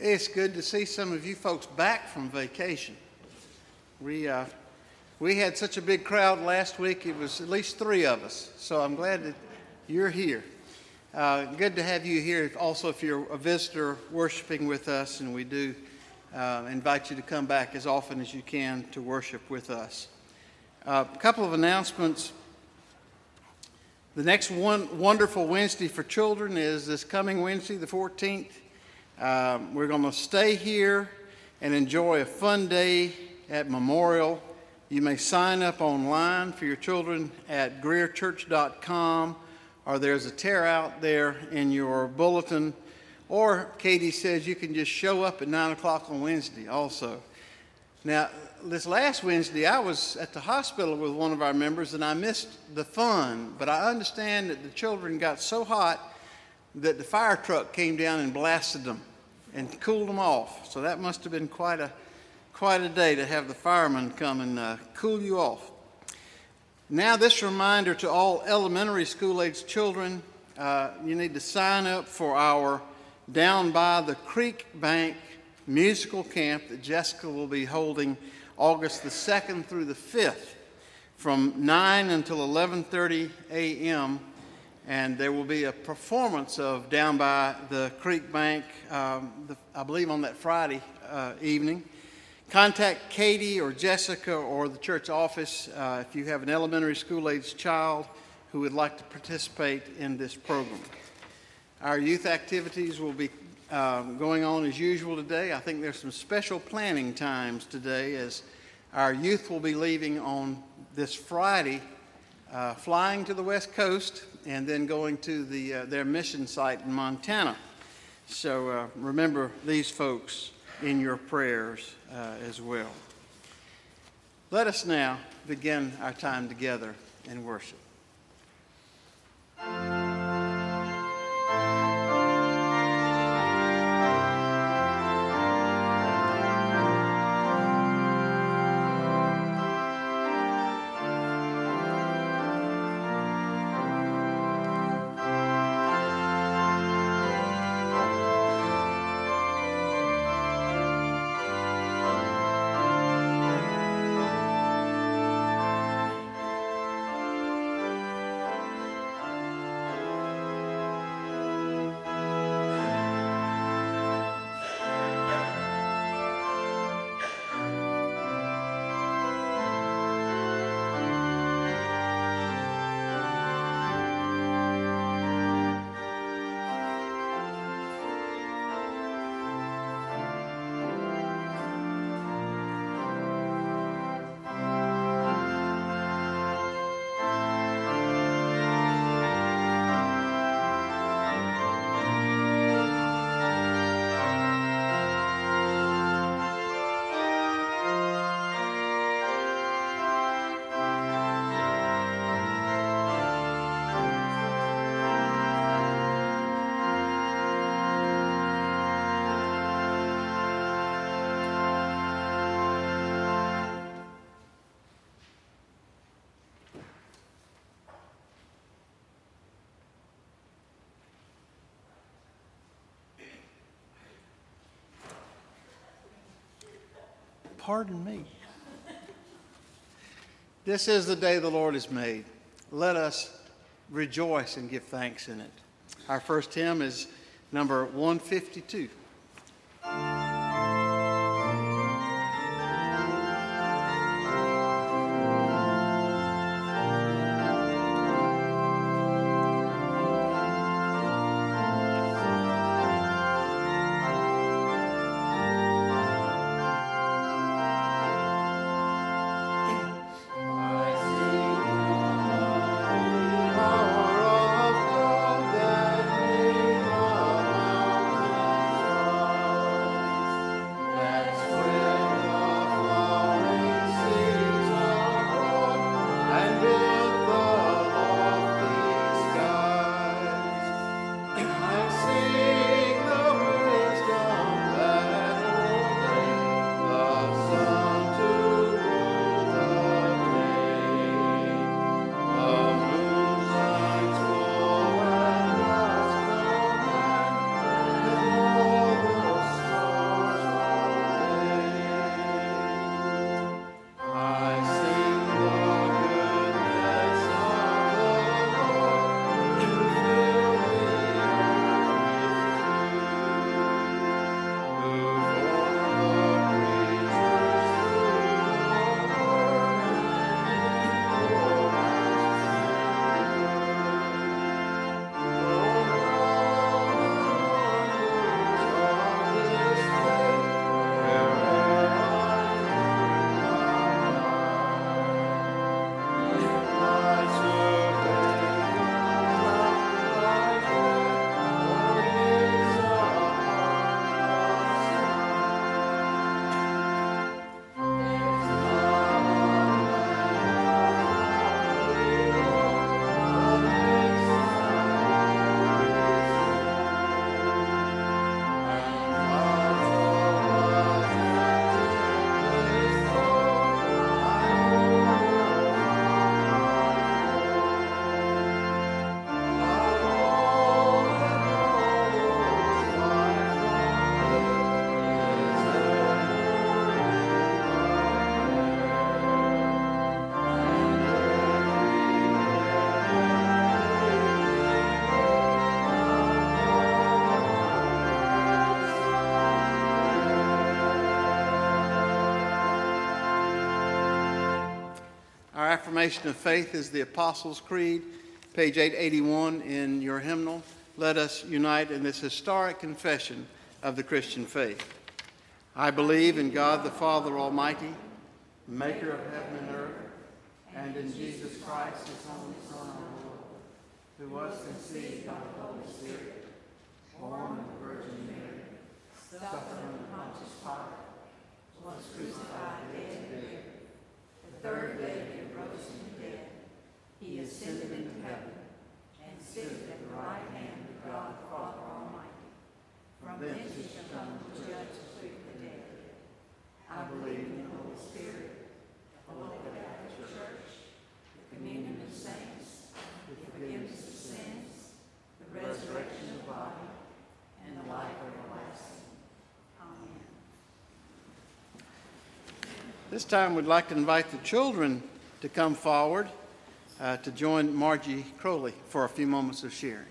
It's good to see some of you folks back from vacation. We, uh, we had such a big crowd last week, it was at least three of us. So I'm glad that you're here. Uh, good to have you here. Also, if you're a visitor worshiping with us, and we do uh, invite you to come back as often as you can to worship with us. A couple of announcements. The next one wonderful Wednesday for children is this coming Wednesday, the 14th. Um, we're going to stay here and enjoy a fun day at Memorial. You may sign up online for your children at greerchurch.com, or there's a tear out there in your bulletin. Or Katie says you can just show up at 9 o'clock on Wednesday also. Now, this last Wednesday, I was at the hospital with one of our members and I missed the fun, but I understand that the children got so hot that the fire truck came down and blasted them and cooled them off. So that must have been quite a, quite a day to have the firemen come and uh, cool you off. Now, this reminder to all elementary school age children uh, you need to sign up for our Down by the Creek Bank musical camp that Jessica will be holding August the 2nd through the 5th from 9 until 11:30 a.m and there will be a performance of down by the creek bank, um, the, I believe on that Friday uh, evening. Contact Katie or Jessica or the church office uh, if you have an elementary school age child who would like to participate in this program. Our youth activities will be um, going on as usual today. I think there's some special planning times today as our youth will be leaving on this Friday, uh, flying to the West Coast and then going to the, uh, their mission site in Montana. So uh, remember these folks in your prayers uh, as well. Let us now begin our time together in worship. Pardon me. This is the day the Lord has made. Let us rejoice and give thanks in it. Our first hymn is number 152. Affirmation of faith is the Apostles' Creed, page 881 in your hymnal. Let us unite in this historic confession of the Christian faith. I believe in God the Father Almighty, maker of heaven and earth, and in Jesus Christ, his only Son, our Lord, who was conceived by the Holy Spirit, born of the Virgin Mary, suffered under Pontius Pilate, was crucified, dead, and buried. The third day he rose from the dead. He ascended into heaven and sitteth at the right hand of God the Father Almighty. From thence he shall come to judge the quick and the dead. I believe in the Holy Spirit, the Holy Catholic Church, the communion of saints, the forgiveness of sins, the resurrection of the body, and the life everlasting. Amen. This time, we'd like to invite the children to come forward uh, to join Margie Crowley for a few moments of sharing.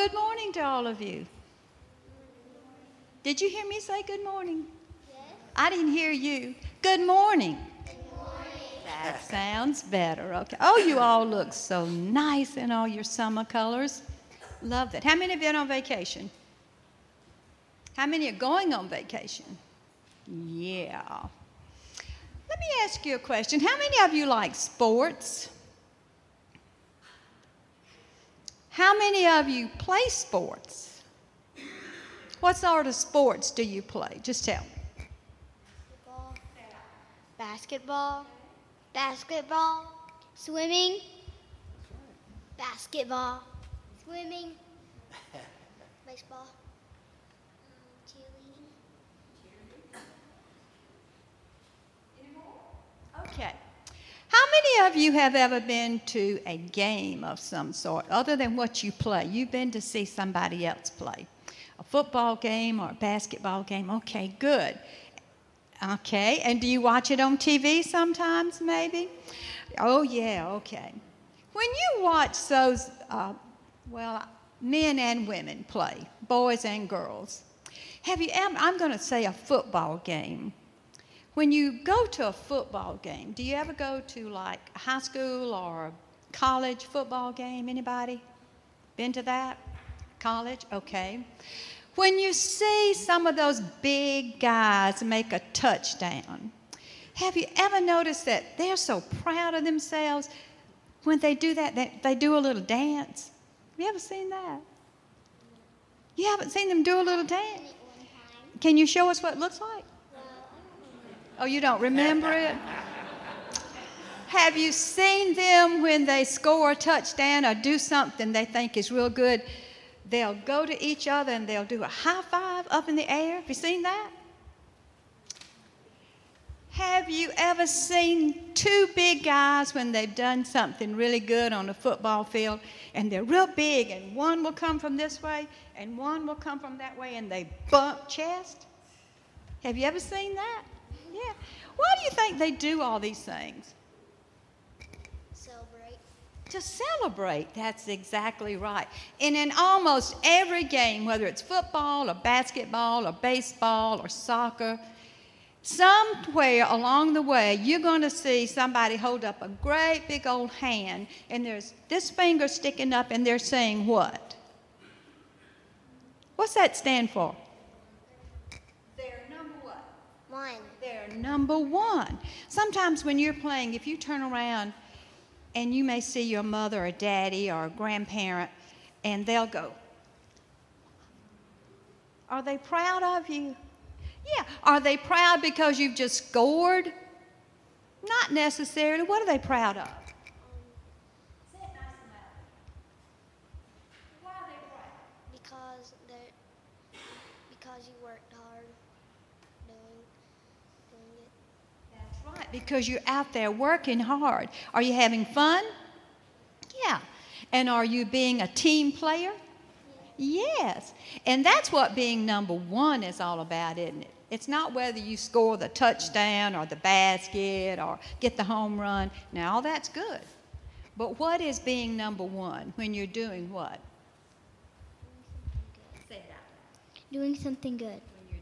Good morning to all of you. Did you hear me say good morning? Yes. I didn't hear you. Good morning. Good morning. That sounds better. Okay. Oh, you all look so nice in all your summer colors. Love that. How many have been on vacation? How many are going on vacation? Yeah. Let me ask you a question. How many of you like sports? How many of you play sports? What sort of sports do you play? Just tell me. Football. Basketball. Basketball. Swimming. Basketball. Swimming. Baseball. Um, cheerleading. Okay. How many of you have ever been to a game of some sort, other than what you play? You've been to see somebody else play. A football game or a basketball game? Okay, good. Okay, and do you watch it on TV sometimes, maybe? Oh, yeah, okay. When you watch those, uh, well, men and women play, boys and girls, have you ever, I'm going to say a football game. When you go to a football game, do you ever go to like a high school or college football game? Anybody been to that? College? Okay. When you see some of those big guys make a touchdown, have you ever noticed that they're so proud of themselves when they do that, they, they do a little dance? Have you ever seen that? You haven't seen them do a little dance? Can you show us what it looks like? Oh, you don't remember it? Have you seen them when they score a touchdown or do something they think is real good? They'll go to each other and they'll do a high five up in the air. Have you seen that? Have you ever seen two big guys when they've done something really good on a football field and they're real big and one will come from this way and one will come from that way and they bump chest? Have you ever seen that? Why do you think they do all these things? celebrate. To celebrate. That's exactly right. And in almost every game, whether it's football or basketball or baseball or soccer, somewhere along the way, you're going to see somebody hold up a great big old hand, and there's this finger sticking up, and they're saying what? What's that stand for? They're number what? One. They're number one. Sometimes when you're playing, if you turn around and you may see your mother or daddy or grandparent, and they'll go, Are they proud of you? Yeah. Are they proud because you've just scored? Not necessarily. What are they proud of? Say it nice and loud. Why are they proud? Because they're because you worked hard doing doing it. right, because you're out there working hard. Are you having fun? Yeah. And are you being a team player? Yes. And that's what being number one is all about, isn't it? It's not whether you score the touchdown or the basket or get the home run. Now, all that's good. But what is being number one when you're doing what? Doing something good.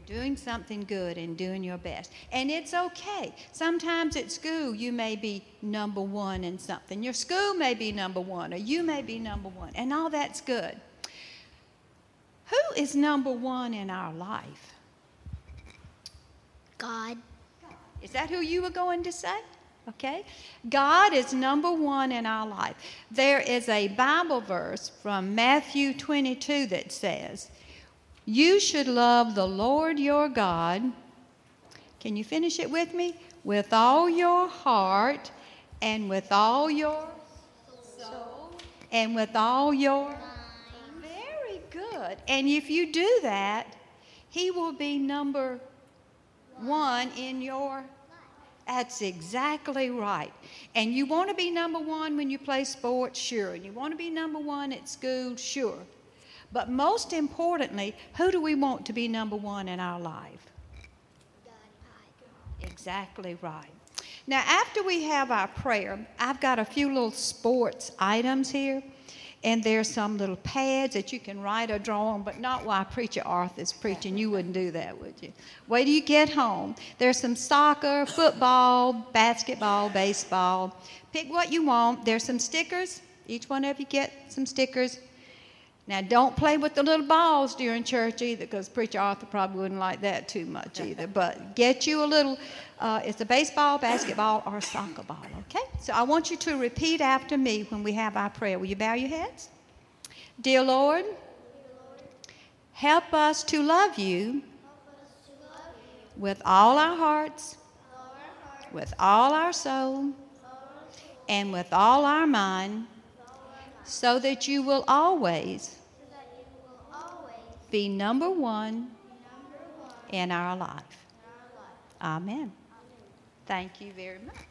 Doing something good and doing your best. And it's okay. Sometimes at school, you may be number one in something. Your school may be number one, or you may be number one, and all that's good. Who is number one in our life? God. Is that who you were going to say? Okay. God is number one in our life. There is a Bible verse from Matthew 22 that says, You should love the Lord your God. Can you finish it with me? With all your heart and with all your soul and with all your. Very good. And if you do that, He will be number one in your that's exactly right. And you want to be number one when you play sports, sure. And you want to be number one at school, sure. But most importantly, who do we want to be number one in our life? Exactly right. Now, after we have our prayer, I've got a few little sports items here. And there's some little pads that you can write or draw on, but not while Preacher Arthur's preaching. You wouldn't do that, would you? Wait till you get home. There's some soccer, football, basketball, baseball. Pick what you want. There's some stickers. Each one of you get some stickers. Now, don't play with the little balls during church either, because Preacher Arthur probably wouldn't like that too much either. But get you a little, uh, it's a baseball, basketball, or soccer ball, okay? So I want you to repeat after me when we have our prayer. Will you bow your heads? Dear Lord, help us to love you with all our hearts, with all our soul, and with all our mind, so that you will always be number one in our life. Amen. Thank you very much.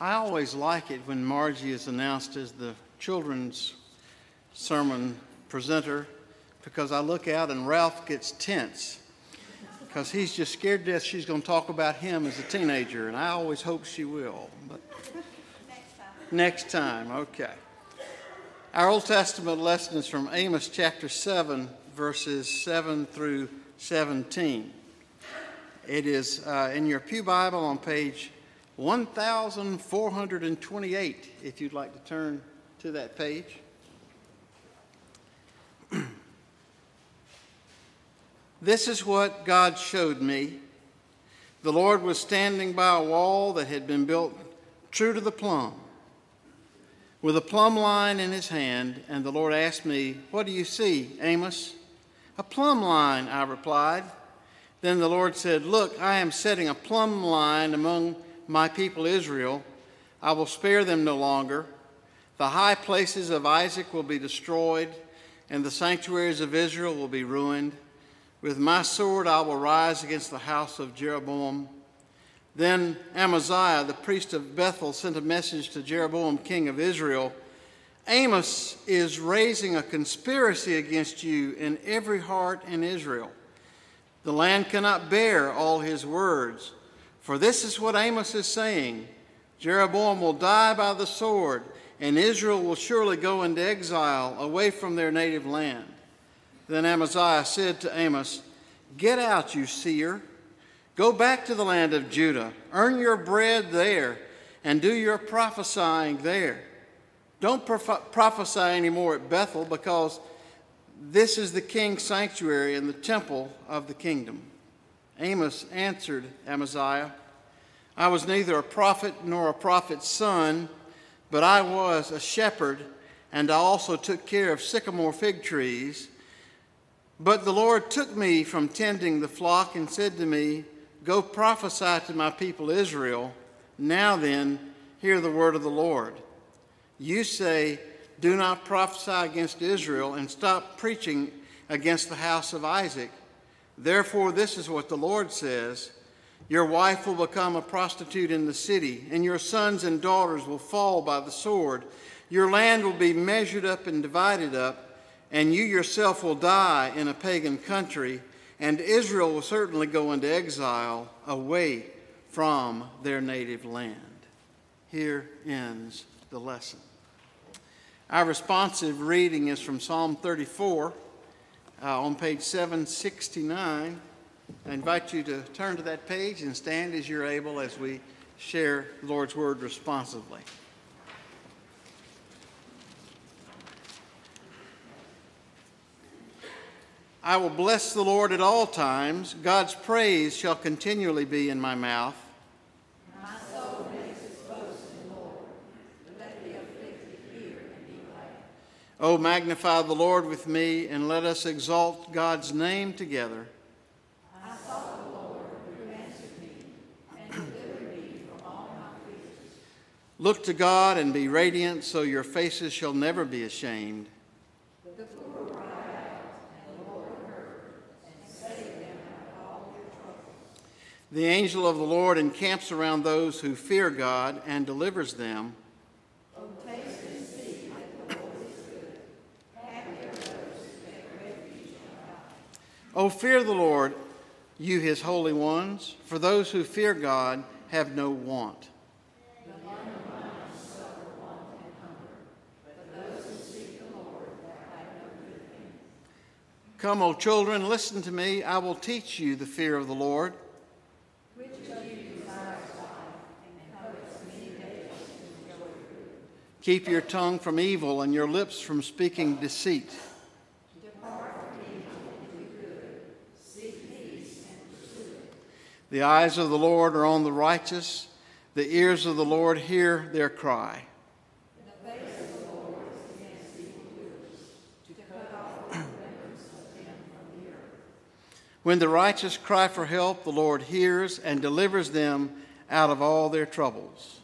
I always like it when Margie is announced as the children's sermon presenter because I look out and Ralph gets tense because he's just scared death she's going to talk about him as a teenager, and I always hope she will. But next time, okay. Our Old Testament lesson is from Amos chapter 7, verses 7 through 17. It is uh, in your Pew Bible on page 1428, if you'd like to turn to that page. this is what God showed me. The Lord was standing by a wall that had been built true to the plumb, with a plumb line in his hand, and the Lord asked me, What do you see, Amos? A plumb line, I replied. Then the Lord said, Look, I am setting a plumb line among my people Israel. I will spare them no longer. The high places of Isaac will be destroyed, and the sanctuaries of Israel will be ruined. With my sword I will rise against the house of Jeroboam. Then Amaziah, the priest of Bethel, sent a message to Jeroboam, king of Israel Amos is raising a conspiracy against you in every heart in Israel. The land cannot bear all his words. For this is what Amos is saying Jeroboam will die by the sword, and Israel will surely go into exile away from their native land. Then Amaziah said to Amos, Get out, you seer. Go back to the land of Judah. Earn your bread there, and do your prophesying there. Don't prophesy anymore at Bethel because this is the king's sanctuary and the temple of the kingdom. Amos answered Amaziah, I was neither a prophet nor a prophet's son, but I was a shepherd, and I also took care of sycamore fig trees. But the Lord took me from tending the flock and said to me, Go prophesy to my people Israel. Now then, hear the word of the Lord. You say, Do not prophesy against Israel and stop preaching against the house of Isaac. Therefore, this is what the Lord says Your wife will become a prostitute in the city, and your sons and daughters will fall by the sword. Your land will be measured up and divided up, and you yourself will die in a pagan country, and Israel will certainly go into exile away from their native land. Here ends the lesson. Our responsive reading is from Psalm 34 uh, on page 769. I invite you to turn to that page and stand as you're able as we share the Lord's Word responsively. I will bless the Lord at all times. God's praise shall continually be in my mouth. Oh, magnify the Lord with me, and let us exalt God's name together. I sought the Lord, who answered me, and delivered me from all my fears. Look to God and be radiant, so your faces shall never be ashamed. The poor out, and the Lord heard, and saved them out of all their troubles. The angel of the Lord encamps around those who fear God and delivers them. Oh, fear the Lord, you his holy ones, for those who fear God have no want. Come, O children, listen to me. I will teach you the fear of the Lord. Which of you desires life and covets many days to enjoy Keep your tongue from evil and your lips from speaking deceit. The eyes of the Lord are on the righteous, the ears of the Lord hear their cry. When the righteous cry for help, the Lord hears and delivers them out of all their troubles.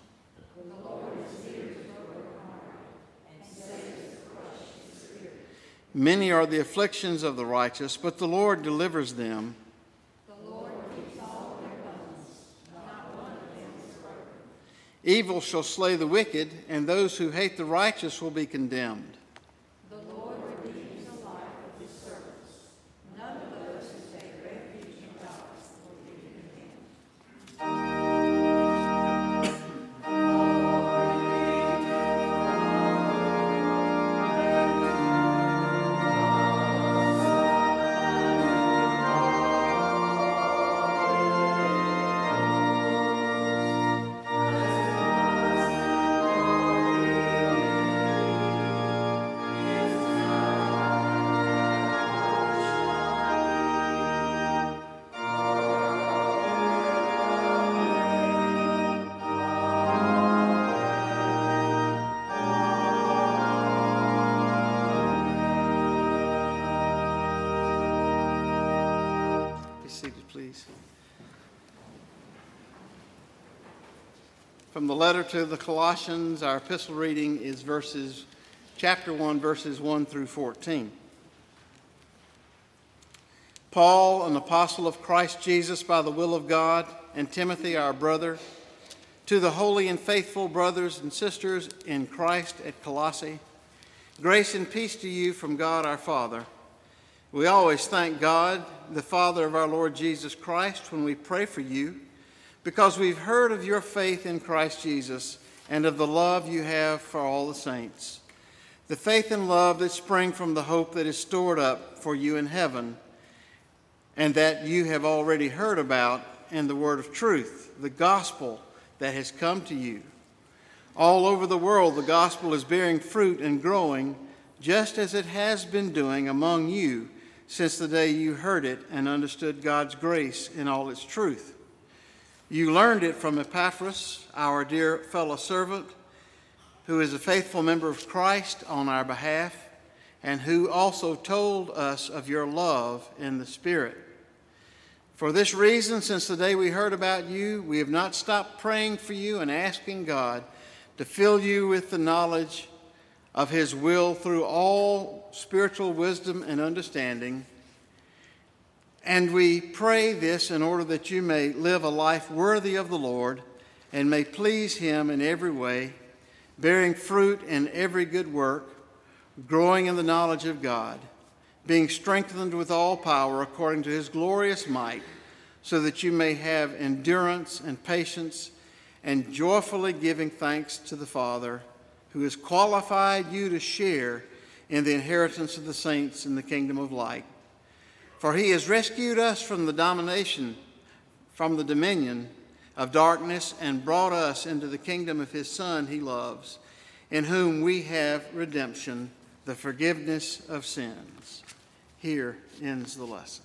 Many are the afflictions of the righteous, but the Lord delivers them. Evil shall slay the wicked, and those who hate the righteous will be condemned. From the letter to the Colossians, our epistle reading is verses, chapter 1, verses 1 through 14. Paul, an apostle of Christ Jesus by the will of God, and Timothy, our brother, to the holy and faithful brothers and sisters in Christ at Colossae, grace and peace to you from God our Father. We always thank God, the Father of our Lord Jesus Christ, when we pray for you, because we've heard of your faith in Christ Jesus and of the love you have for all the saints. The faith and love that spring from the hope that is stored up for you in heaven, and that you have already heard about in the word of truth, the gospel that has come to you. All over the world, the gospel is bearing fruit and growing, just as it has been doing among you since the day you heard it and understood God's grace in all its truth. You learned it from Epaphras, our dear fellow servant, who is a faithful member of Christ on our behalf, and who also told us of your love in the Spirit. For this reason, since the day we heard about you, we have not stopped praying for you and asking God to fill you with the knowledge of His will through all spiritual wisdom and understanding. And we pray this in order that you may live a life worthy of the Lord and may please Him in every way, bearing fruit in every good work, growing in the knowledge of God being strengthened with all power according to his glorious might, so that you may have endurance and patience, and joyfully giving thanks to the Father, who has qualified you to share in the inheritance of the saints in the kingdom of light. For he has rescued us from the domination, from the dominion of darkness, and brought us into the kingdom of his Son he loves, in whom we have redemption, the forgiveness of sins. Here ends the lesson.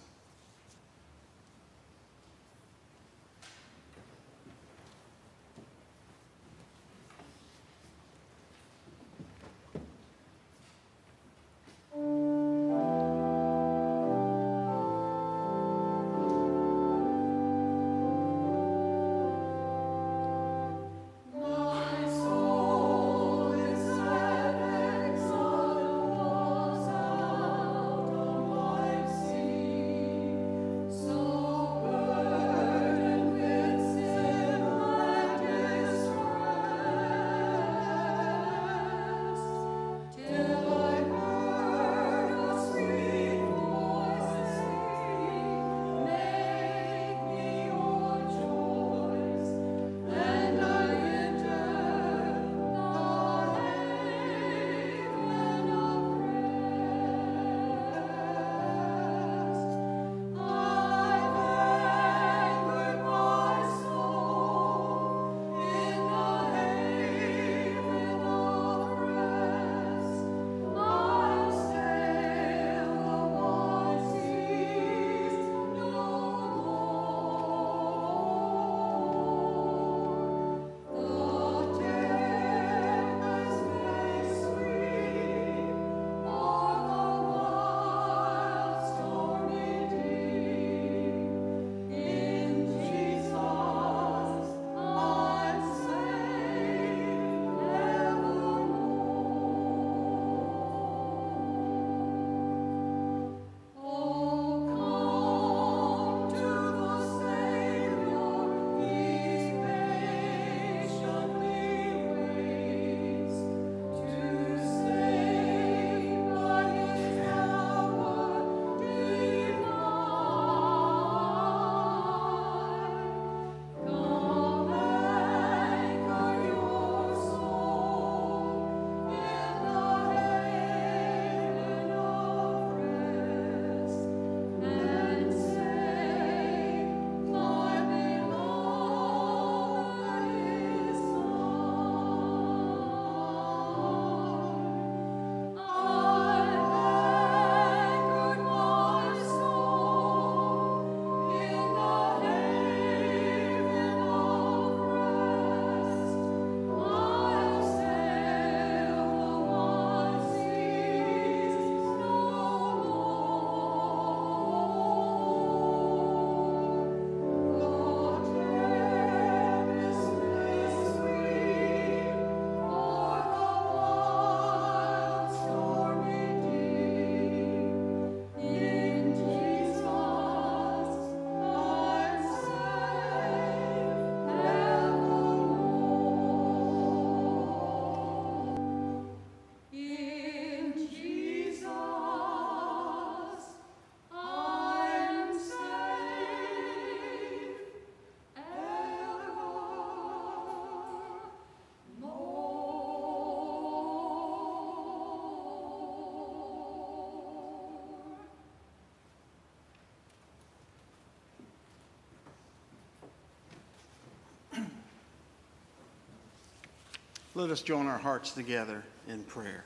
Let us join our hearts together in prayer.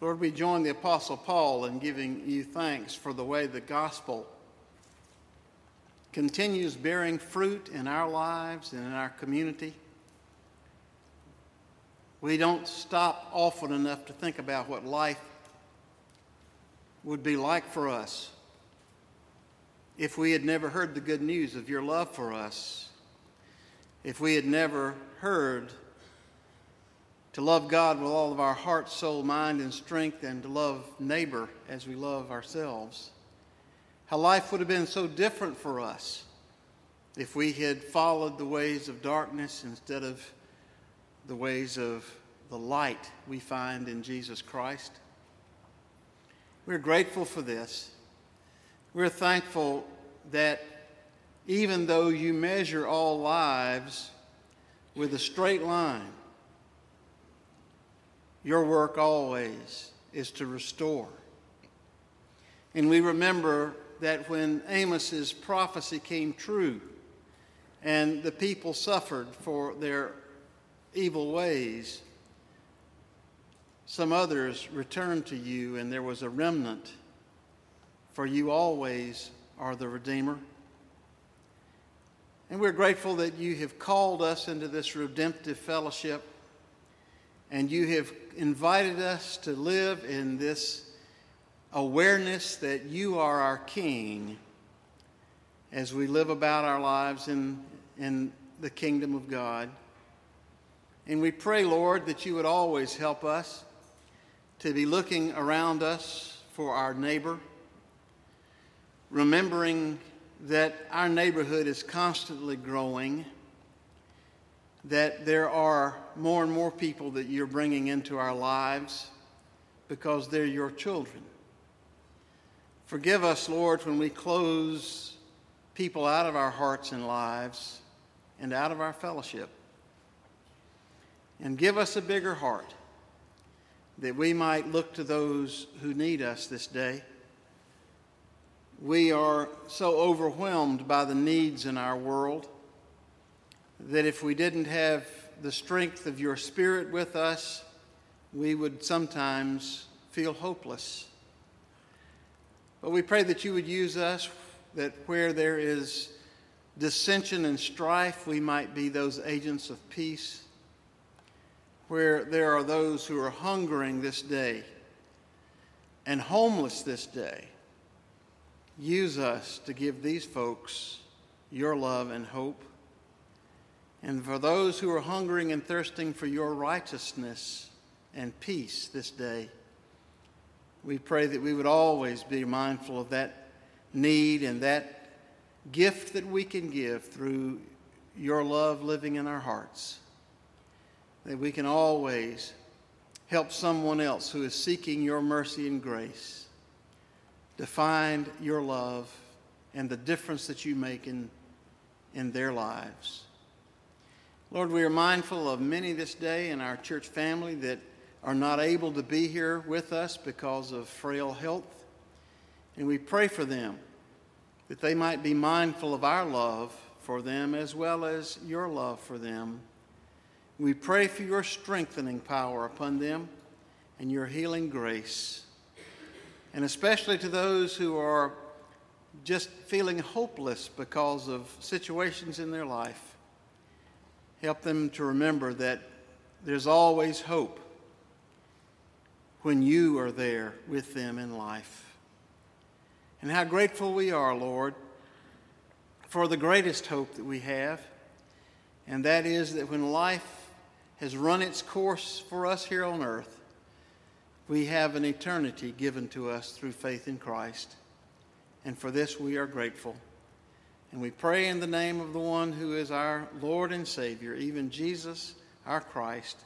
Lord, we join the Apostle Paul in giving you thanks for the way the gospel continues bearing fruit in our lives and in our community. We don't stop often enough to think about what life would be like for us if we had never heard the good news of your love for us, if we had never heard to love God with all of our heart, soul, mind, and strength, and to love neighbor as we love ourselves. How life would have been so different for us if we had followed the ways of darkness instead of the ways of the light we find in Jesus Christ. We're grateful for this. We're thankful that even though you measure all lives with a straight line, your work always is to restore. And we remember that when Amos's prophecy came true and the people suffered for their evil ways, some others returned to you and there was a remnant, for you always are the Redeemer. And we're grateful that you have called us into this redemptive fellowship and you have invited us to live in this awareness that you are our King as we live about our lives in, in the kingdom of God. And we pray, Lord, that you would always help us to be looking around us for our neighbor, remembering that our neighborhood is constantly growing that there are more and more people that you're bringing into our lives because they're your children. Forgive us, Lord, when we close people out of our hearts and lives and out of our fellowship. And give us a bigger heart that we might look to those who need us this day. We are so overwhelmed by the needs in our world that if we didn't have the strength of your Spirit with us, we would sometimes feel hopeless. But we pray that you would use us, that where there is dissension and strife, we might be those agents of peace. Where there are those who are hungering this day and homeless this day, use us to give these folks your love and hope. And for those who are hungering and thirsting for your righteousness and peace this day, we pray that we would always be mindful of that need and that gift that we can give through your love living in our hearts. That we can always help someone else who is seeking your mercy and grace to find your love and the difference that you make in, in their lives. Lord, we are mindful of many this day in our church family that are not able to be here with us because of frail health. And we pray for them that they might be mindful of our love for them as well as your love for them. We pray for your strengthening power upon them and your healing grace. And especially to those who are just feeling hopeless because of situations in their life. Help them to remember that there's always hope when you are there with them in life. And how grateful we are, Lord, for the greatest hope that we have, and that is that when life has run its course for us here on earth, we have an eternity given to us through faith in Christ. And for this we are grateful. And we pray in the name of the one who is our Lord and Savior, even Jesus, our Christ,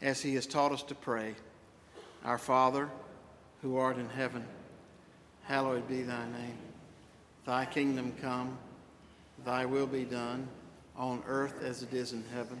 as he has taught us to pray. Our Father, who art in heaven, hallowed be thy name. Thy kingdom come, thy will be done, on earth as it is in heaven.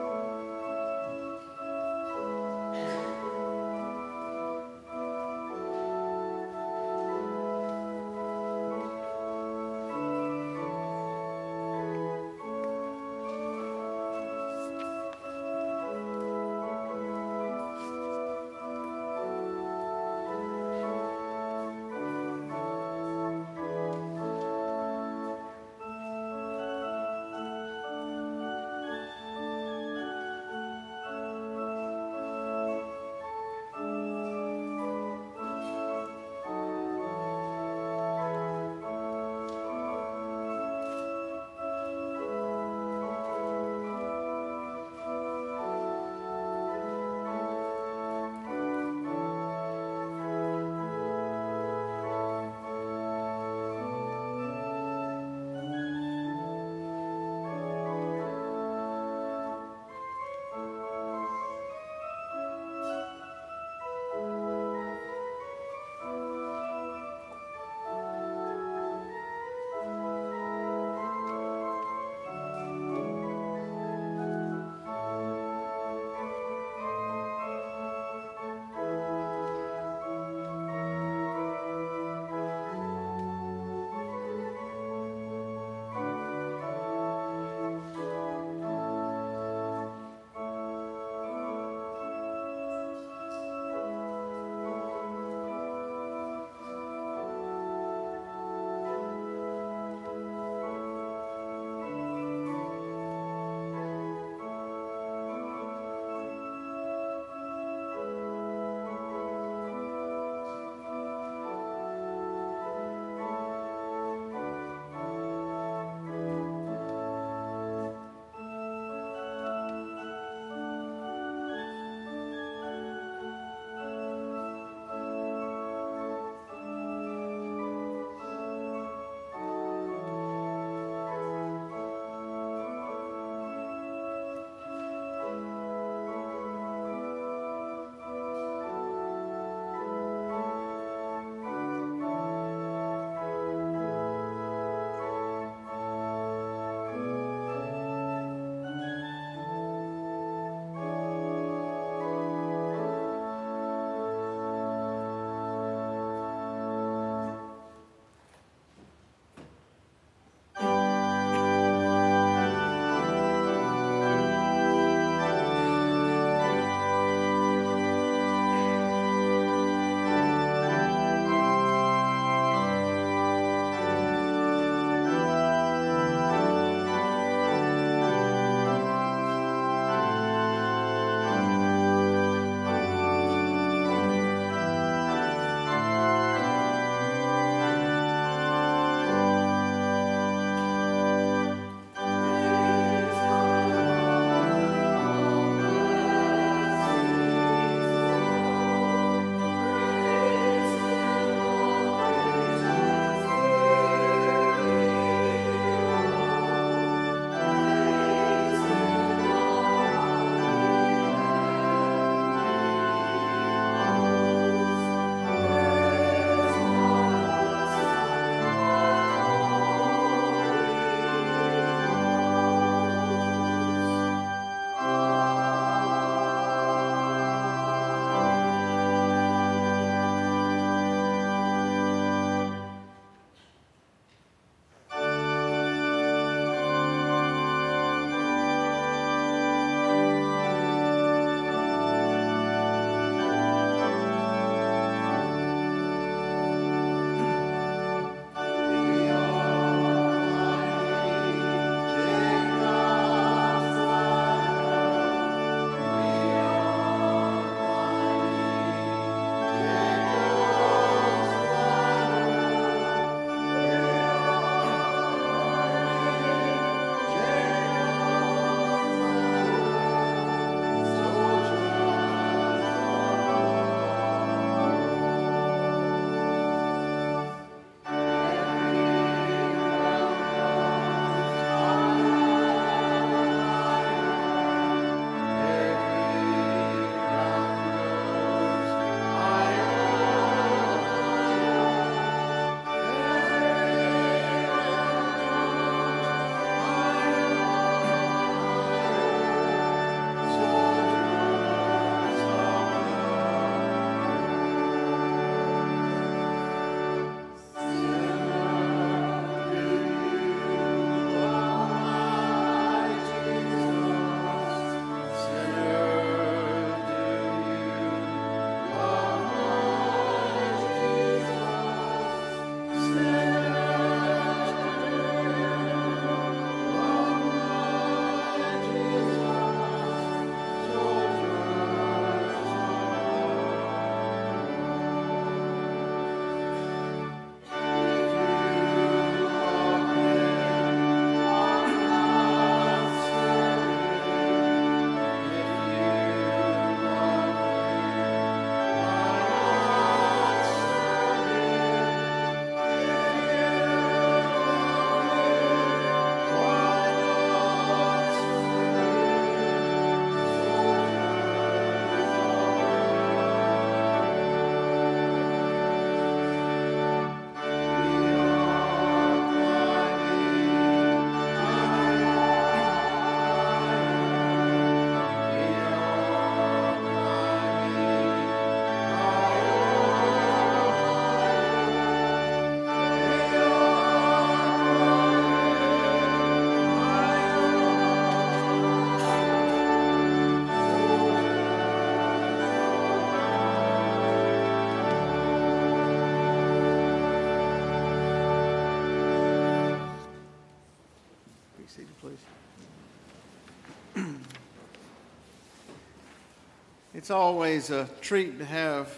It's always a treat to have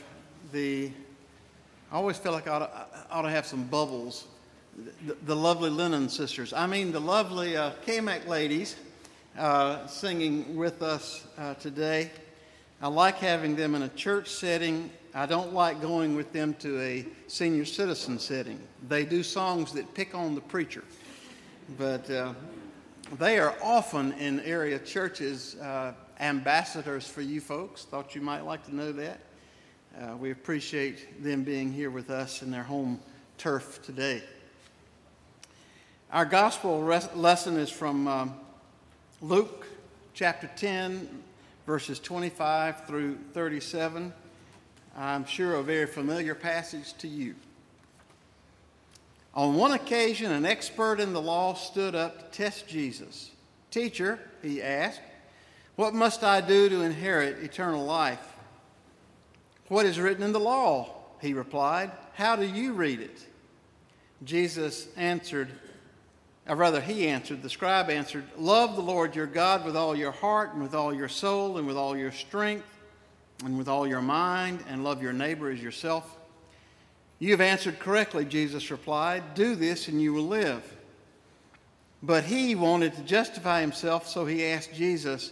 the, I always feel like I ought to, I ought to have some bubbles. The, the lovely Lennon sisters. I mean, the lovely uh, Kamak ladies uh, singing with us uh, today. I like having them in a church setting. I don't like going with them to a senior citizen setting. They do songs that pick on the preacher. But uh, they are often in area churches uh, ambassadors for you folks. Thought you might like to know that. Uh, we appreciate them being here with us in their home turf today. Our gospel res- lesson is from um, Luke chapter 10, verses 25 through 37. I'm sure a very familiar passage to you. On one occasion, an expert in the law stood up to test Jesus. Teacher, he asked, what must I do to inherit eternal life? What is written in the law? He replied. How do you read it? Jesus answered, or rather, he answered, the scribe answered, Love the Lord your God with all your heart and with all your soul and with all your strength and with all your mind, and love your neighbor as yourself. You have answered correctly, Jesus replied. Do this and you will live. But he wanted to justify himself, so he asked Jesus,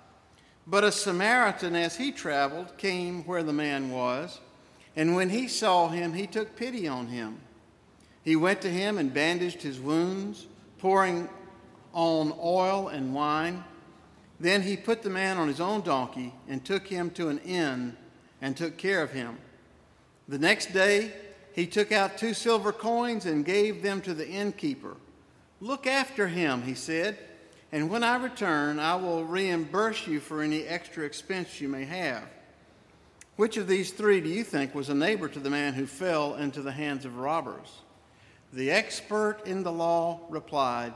But a Samaritan, as he traveled, came where the man was, and when he saw him, he took pity on him. He went to him and bandaged his wounds, pouring on oil and wine. Then he put the man on his own donkey and took him to an inn and took care of him. The next day, he took out two silver coins and gave them to the innkeeper. Look after him, he said, and when I return, I will reimburse you for any extra expense you may have. Which of these three do you think was a neighbor to the man who fell into the hands of robbers? The expert in the law replied,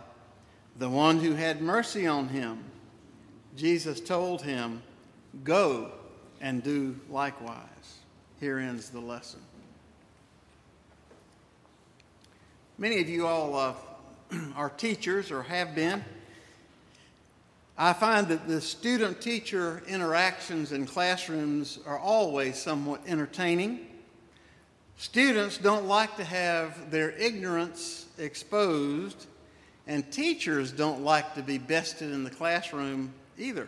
The one who had mercy on him. Jesus told him, Go and do likewise. Here ends the lesson. Many of you all uh, are teachers or have been. I find that the student teacher interactions in classrooms are always somewhat entertaining. Students don't like to have their ignorance exposed, and teachers don't like to be bested in the classroom either.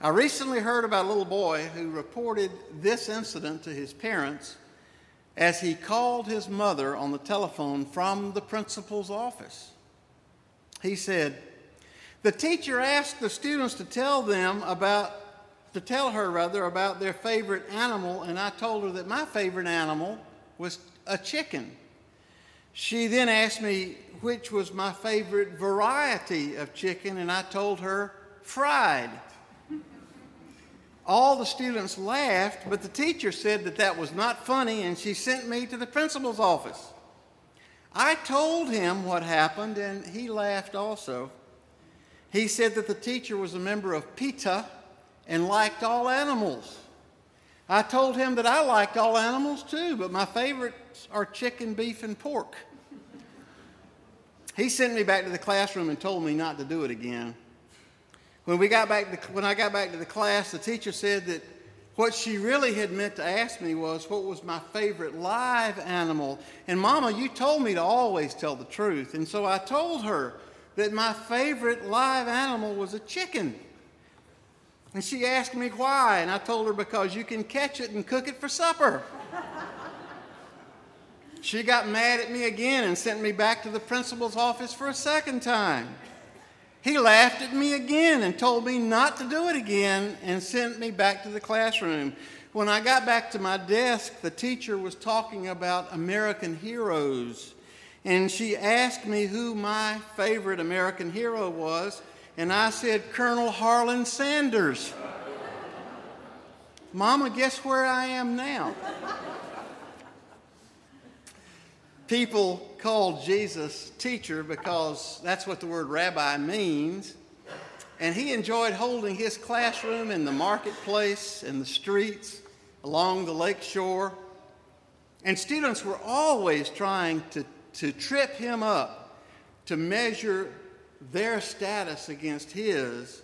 I recently heard about a little boy who reported this incident to his parents as he called his mother on the telephone from the principal's office. He said, The teacher asked the students to tell them about, to tell her rather, about their favorite animal, and I told her that my favorite animal was a chicken. She then asked me which was my favorite variety of chicken, and I told her fried. All the students laughed, but the teacher said that that was not funny, and she sent me to the principal's office. I told him what happened, and he laughed also. He said that the teacher was a member of PETA and liked all animals. I told him that I liked all animals too, but my favorites are chicken, beef, and pork. He sent me back to the classroom and told me not to do it again. When, we got back to, when I got back to the class, the teacher said that what she really had meant to ask me was what was my favorite live animal. And Mama, you told me to always tell the truth. And so I told her that my favorite live animal was a chicken. And she asked me why. And I told her because you can catch it and cook it for supper. she got mad at me again and sent me back to the principal's office for a second time. He laughed at me again and told me not to do it again and sent me back to the classroom. When I got back to my desk, the teacher was talking about American heroes. And she asked me who my favorite American hero was, and I said Colonel Harlan Sanders. Mama, guess where I am now? People called Jesus teacher because that's what the word rabbi means. And he enjoyed holding his classroom in the marketplace, in the streets, along the lake shore. And students were always trying to, to trip him up, to measure their status against his.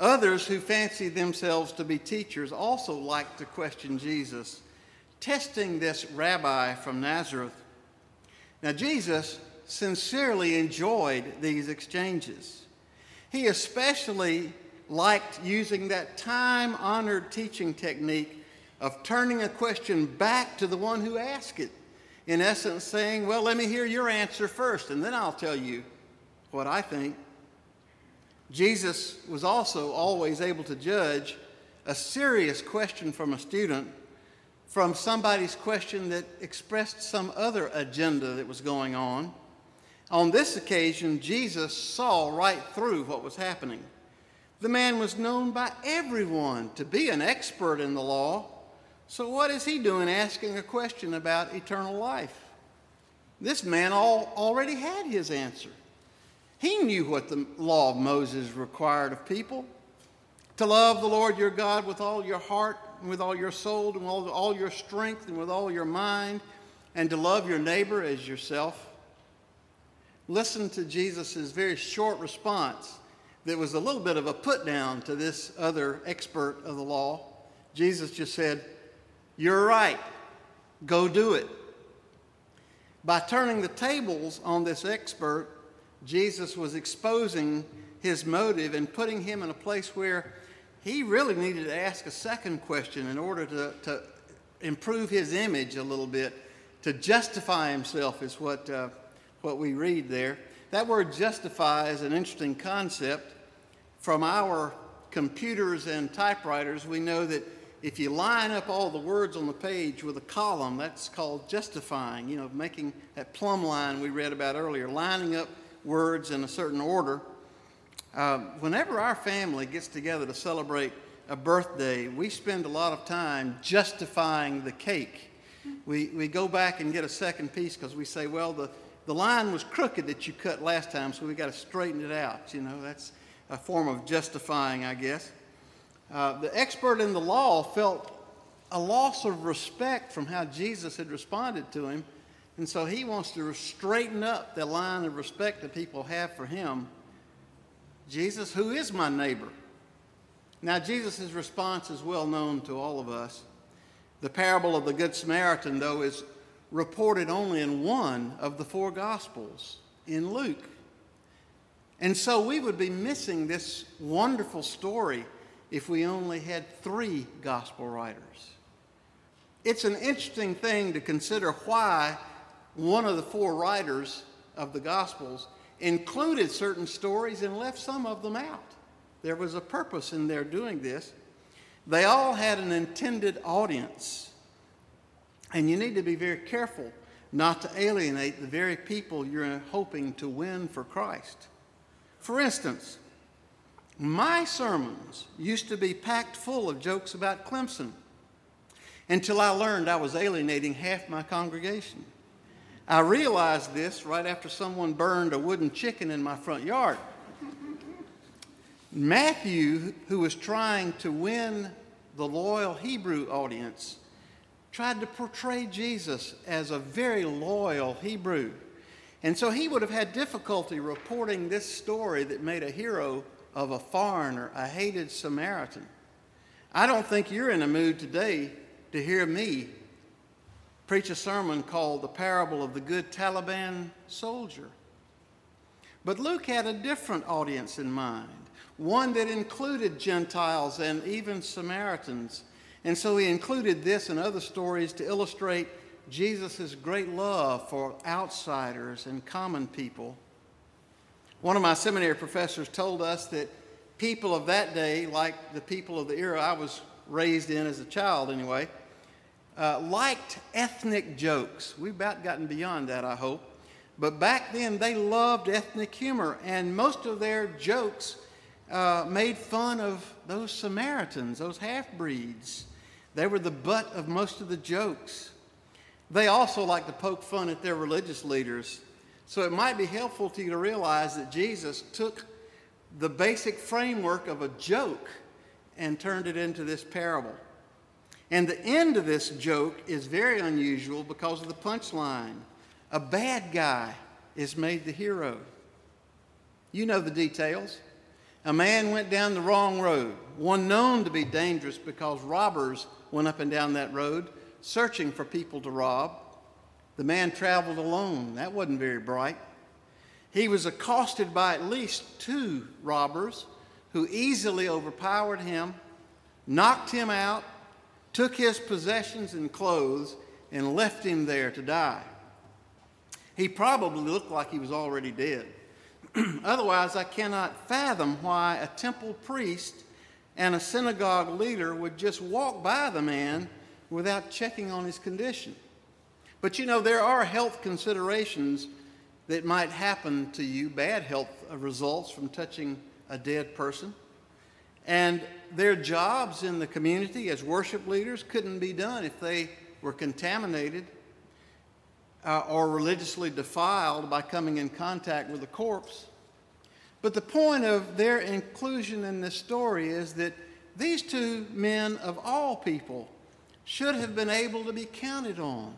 Others who fancied themselves to be teachers also liked to question Jesus, testing this rabbi from Nazareth. Now, Jesus sincerely enjoyed these exchanges. He especially liked using that time honored teaching technique of turning a question back to the one who asked it. In essence, saying, Well, let me hear your answer first, and then I'll tell you what I think. Jesus was also always able to judge a serious question from a student from somebody's question that expressed some other agenda that was going on. On this occasion, Jesus saw right through what was happening. The man was known by everyone to be an expert in the law. So, what is he doing asking a question about eternal life? This man all, already had his answer. He knew what the law of Moses required of people to love the Lord your God with all your heart, and with all your soul, and with all, all your strength, and with all your mind, and to love your neighbor as yourself. Listen to Jesus' very short response that was a little bit of a put down to this other expert of the law. Jesus just said, You're right, go do it. By turning the tables on this expert, Jesus was exposing his motive and putting him in a place where he really needed to ask a second question in order to, to improve his image a little bit, to justify himself, is what, uh, what we read there. That word justify is an interesting concept. From our computers and typewriters, we know that if you line up all the words on the page with a column, that's called justifying, you know, making that plumb line we read about earlier, lining up words in a certain order. Uh, whenever our family gets together to celebrate a birthday, we spend a lot of time justifying the cake. We, we go back and get a second piece because we say, well, the, the line was crooked that you cut last time, so we got to straighten it out. You know, that's a form of justifying, I guess. Uh, the expert in the law felt a loss of respect from how Jesus had responded to him and so he wants to straighten up the line of respect that people have for him. Jesus, who is my neighbor? Now, Jesus' response is well known to all of us. The parable of the Good Samaritan, though, is reported only in one of the four Gospels, in Luke. And so we would be missing this wonderful story if we only had three Gospel writers. It's an interesting thing to consider why one of the four writers of the Gospels included certain stories and left some of them out. There was a purpose in their doing this. They all had an intended audience. And you need to be very careful not to alienate the very people you're hoping to win for Christ. For instance, my sermons used to be packed full of jokes about Clemson until I learned I was alienating half my congregation. I realized this right after someone burned a wooden chicken in my front yard. Matthew, who was trying to win the loyal Hebrew audience, tried to portray Jesus as a very loyal Hebrew. And so he would have had difficulty reporting this story that made a hero of a foreigner, a hated Samaritan. I don't think you're in a mood today to hear me preach a sermon called The Parable of the Good Taliban Soldier. But Luke had a different audience in mind, one that included Gentiles and even Samaritans. And so he included this and other stories to illustrate Jesus' great love for outsiders and common people. One of my seminary professors told us that people of that day, like the people of the era I was raised in as a child anyway, uh, liked ethnic jokes. We've about gotten beyond that, I hope. But back then, they loved ethnic humor, and most of their jokes uh, made fun of those Samaritans, those half breeds. They were the butt of most of the jokes. They also liked to poke fun at their religious leaders. So it might be helpful to you to realize that Jesus took the basic framework of a joke and turned it into this parable. And the end of this joke is very unusual because of the punchline. A bad guy is made the hero. You know the details. A man went down the wrong road, one known to be dangerous because robbers went up and down that road searching for people to rob. The man traveled alone. That wasn't very bright. He was accosted by at least two robbers who easily overpowered him, knocked him out, took his possessions and clothes, and left him there to die. He probably looked like he was already dead. Otherwise, I cannot fathom why a temple priest and a synagogue leader would just walk by the man without checking on his condition. But you know, there are health considerations that might happen to you, bad health results from touching a dead person. And their jobs in the community as worship leaders couldn't be done if they were contaminated uh, or religiously defiled by coming in contact with a corpse. But the point of their inclusion in this story is that these two men of all people should have been able to be counted on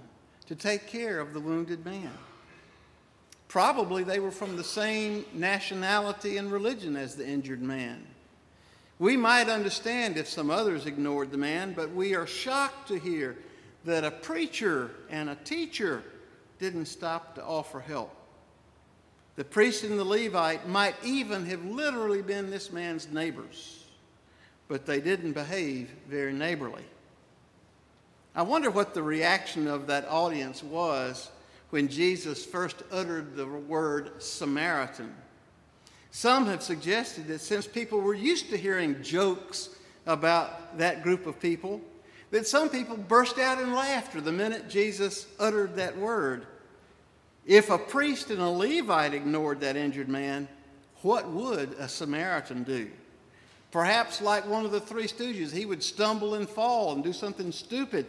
to take care of the wounded man. Probably they were from the same nationality and religion as the injured man. We might understand if some others ignored the man, but we are shocked to hear that a preacher and a teacher didn't stop to offer help. The priest and the Levite might even have literally been this man's neighbors, but they didn't behave very neighborly. I wonder what the reaction of that audience was when Jesus first uttered the word Samaritan. Some have suggested that since people were used to hearing jokes about that group of people, that some people burst out in laughter the minute Jesus uttered that word. If a priest and a Levite ignored that injured man, what would a Samaritan do? Perhaps, like one of the three stooges, he would stumble and fall and do something stupid.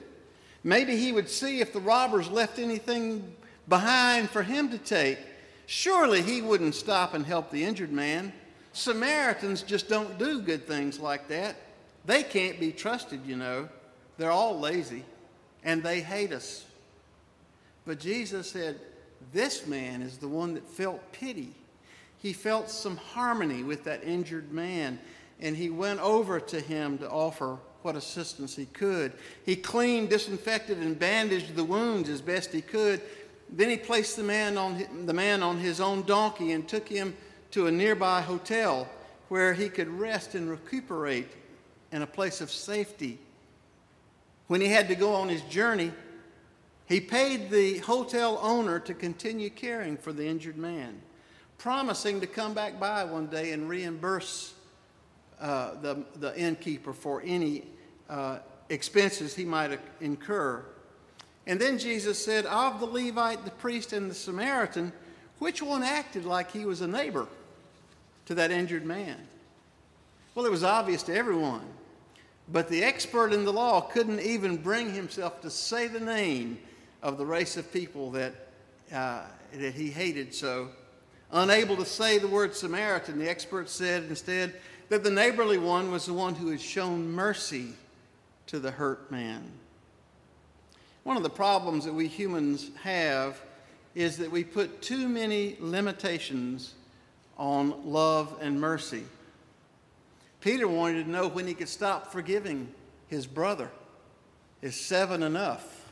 Maybe he would see if the robbers left anything behind for him to take. Surely he wouldn't stop and help the injured man. Samaritans just don't do good things like that. They can't be trusted, you know. They're all lazy and they hate us. But Jesus said, This man is the one that felt pity. He felt some harmony with that injured man, and he went over to him to offer what assistance he could. He cleaned, disinfected, and bandaged the wounds as best he could. Then he placed the man on, the man on his own donkey and took him to a nearby hotel where he could rest and recuperate in a place of safety. When he had to go on his journey, he paid the hotel owner to continue caring for the injured man, promising to come back by one day and reimburse uh, the, the innkeeper for any uh, expenses he might incur. And then Jesus said, Of the Levite, the priest, and the Samaritan, which one acted like he was a neighbor to that injured man? Well, it was obvious to everyone. But the expert in the law couldn't even bring himself to say the name of the race of people that, uh, that he hated so. Unable to say the word Samaritan, the expert said instead that the neighborly one was the one who had shown mercy to the hurt man. One of the problems that we humans have is that we put too many limitations on love and mercy. Peter wanted to know when he could stop forgiving his brother. Is seven enough?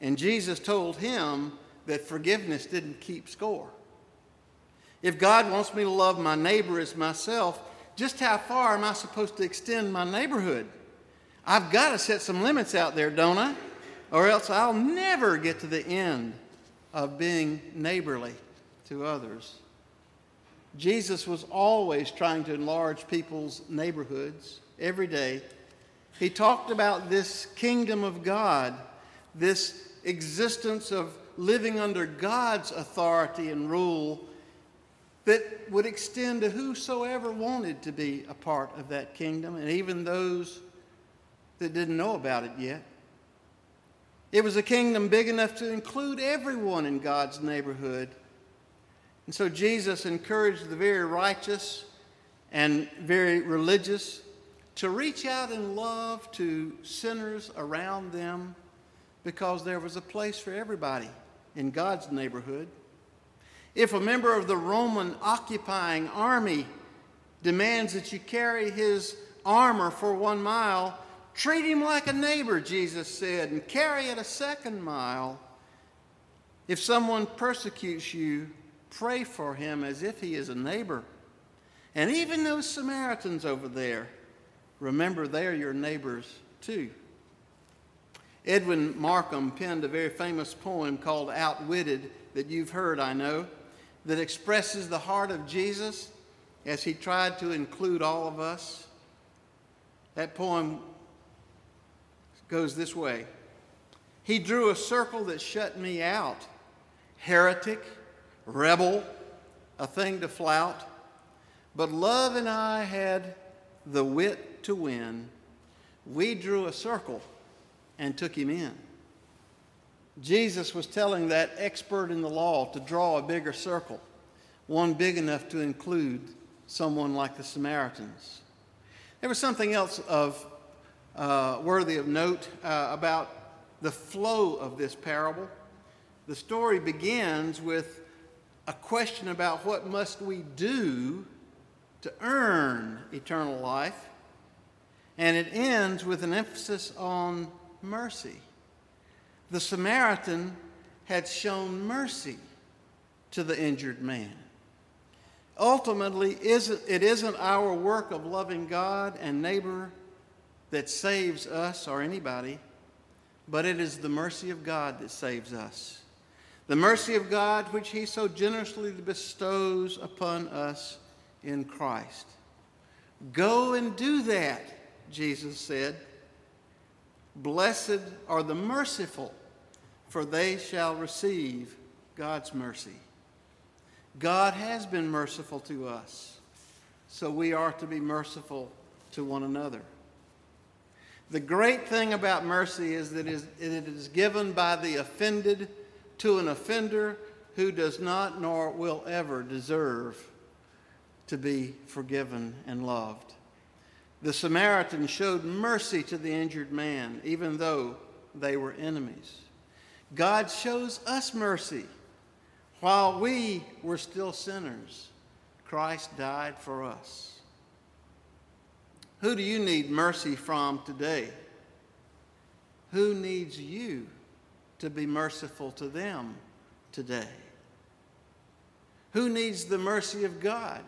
And Jesus told him that forgiveness didn't keep score. If God wants me to love my neighbor as myself, just how far am I supposed to extend my neighborhood? I've got to set some limits out there, don't I? Or else I'll never get to the end of being neighborly to others. Jesus was always trying to enlarge people's neighborhoods every day. He talked about this kingdom of God, this existence of living under God's authority and rule that would extend to whosoever wanted to be a part of that kingdom, and even those that didn't know about it yet. It was a kingdom big enough to include everyone in God's neighborhood. And so Jesus encouraged the very righteous and very religious to reach out in love to sinners around them because there was a place for everybody in God's neighborhood. If a member of the Roman occupying army demands that you carry his armor for one mile, treat him like a neighbor, Jesus said, and carry it a second mile. If someone persecutes you, pray for him as if he is a neighbor. And even those Samaritans over there, remember they're your neighbors too. Edwin Markham penned a very famous poem called Outwitted that you've heard, I know that expresses the heart of Jesus as he tried to include all of us. That poem goes this way He drew a circle that shut me out, heretic, rebel, a thing to flout. But love and I had the wit to win. We drew a circle and took him in. Jesus was telling that expert in the law to draw a bigger circle, one big enough to include someone like the Samaritans. There was something else of uh, worthy of note uh, about the flow of this parable. The story begins with a question about what must we do to earn eternal life, and it ends with an emphasis on mercy the Samaritan had shown mercy to the injured man. Ultimately, it isn't our work of loving God and neighbor that saves us or anybody, but it is the mercy of God that saves us. The mercy of God which He so generously bestows upon us in Christ. Go and do that, Jesus said. Blessed are the merciful, for they shall receive God's mercy. God has been merciful to us, so we are to be merciful to one another. The great thing about mercy is that it is given by the offended to an offender who does not nor will ever deserve to be forgiven and loved. The Samaritan showed mercy to the injured man, even though they were enemies. God shows us mercy. While we were still sinners, Christ died for us. Who do you need mercy from today? Who needs you to be merciful to them today? Who needs the mercy of God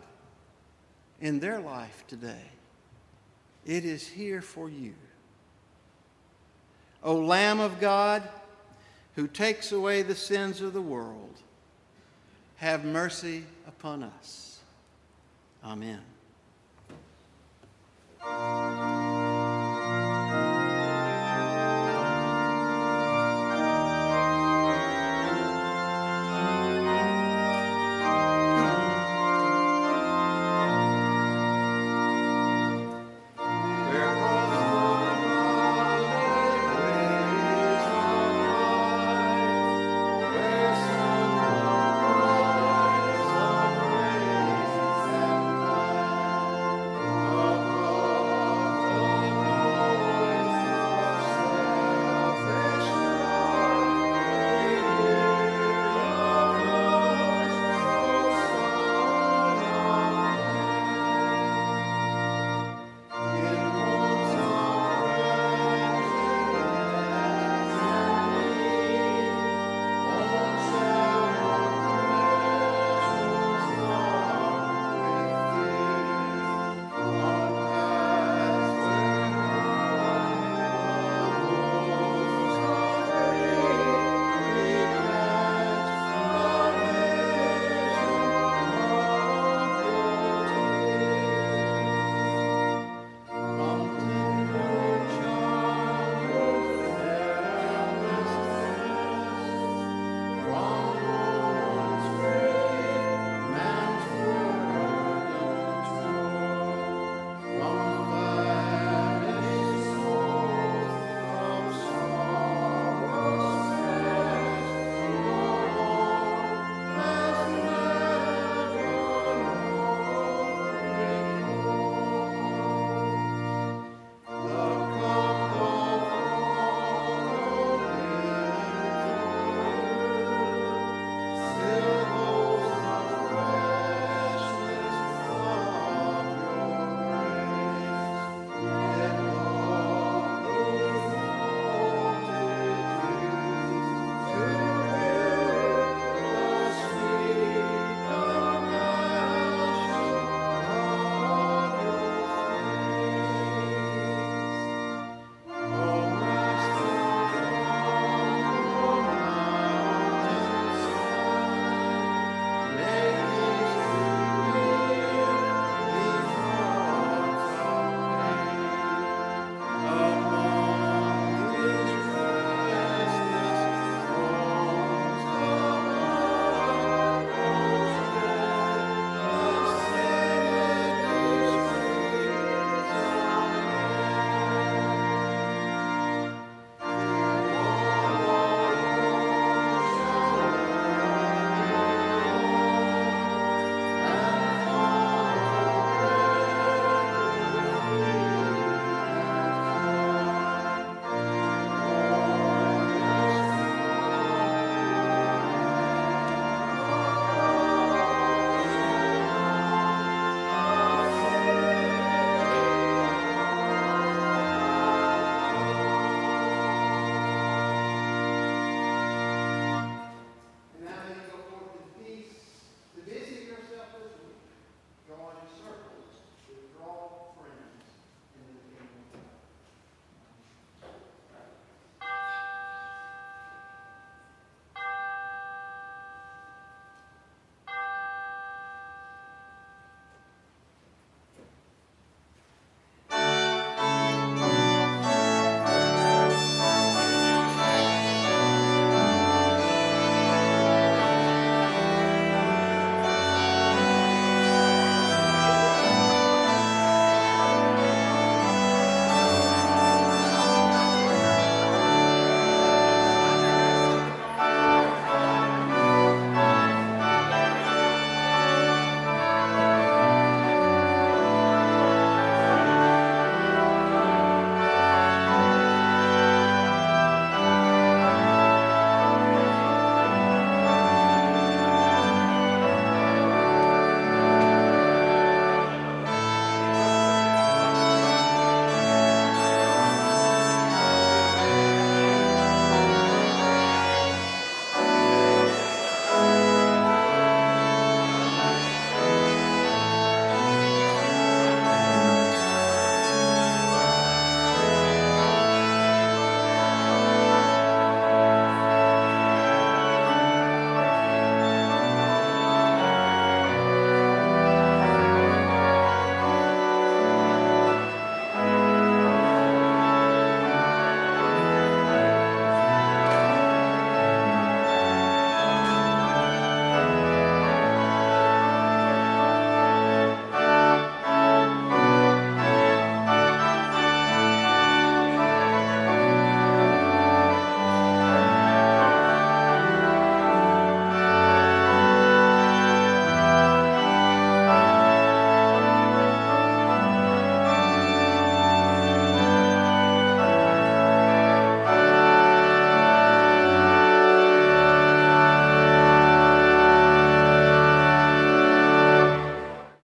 in their life today? It is here for you. O Lamb of God, who takes away the sins of the world, have mercy upon us. Amen. Música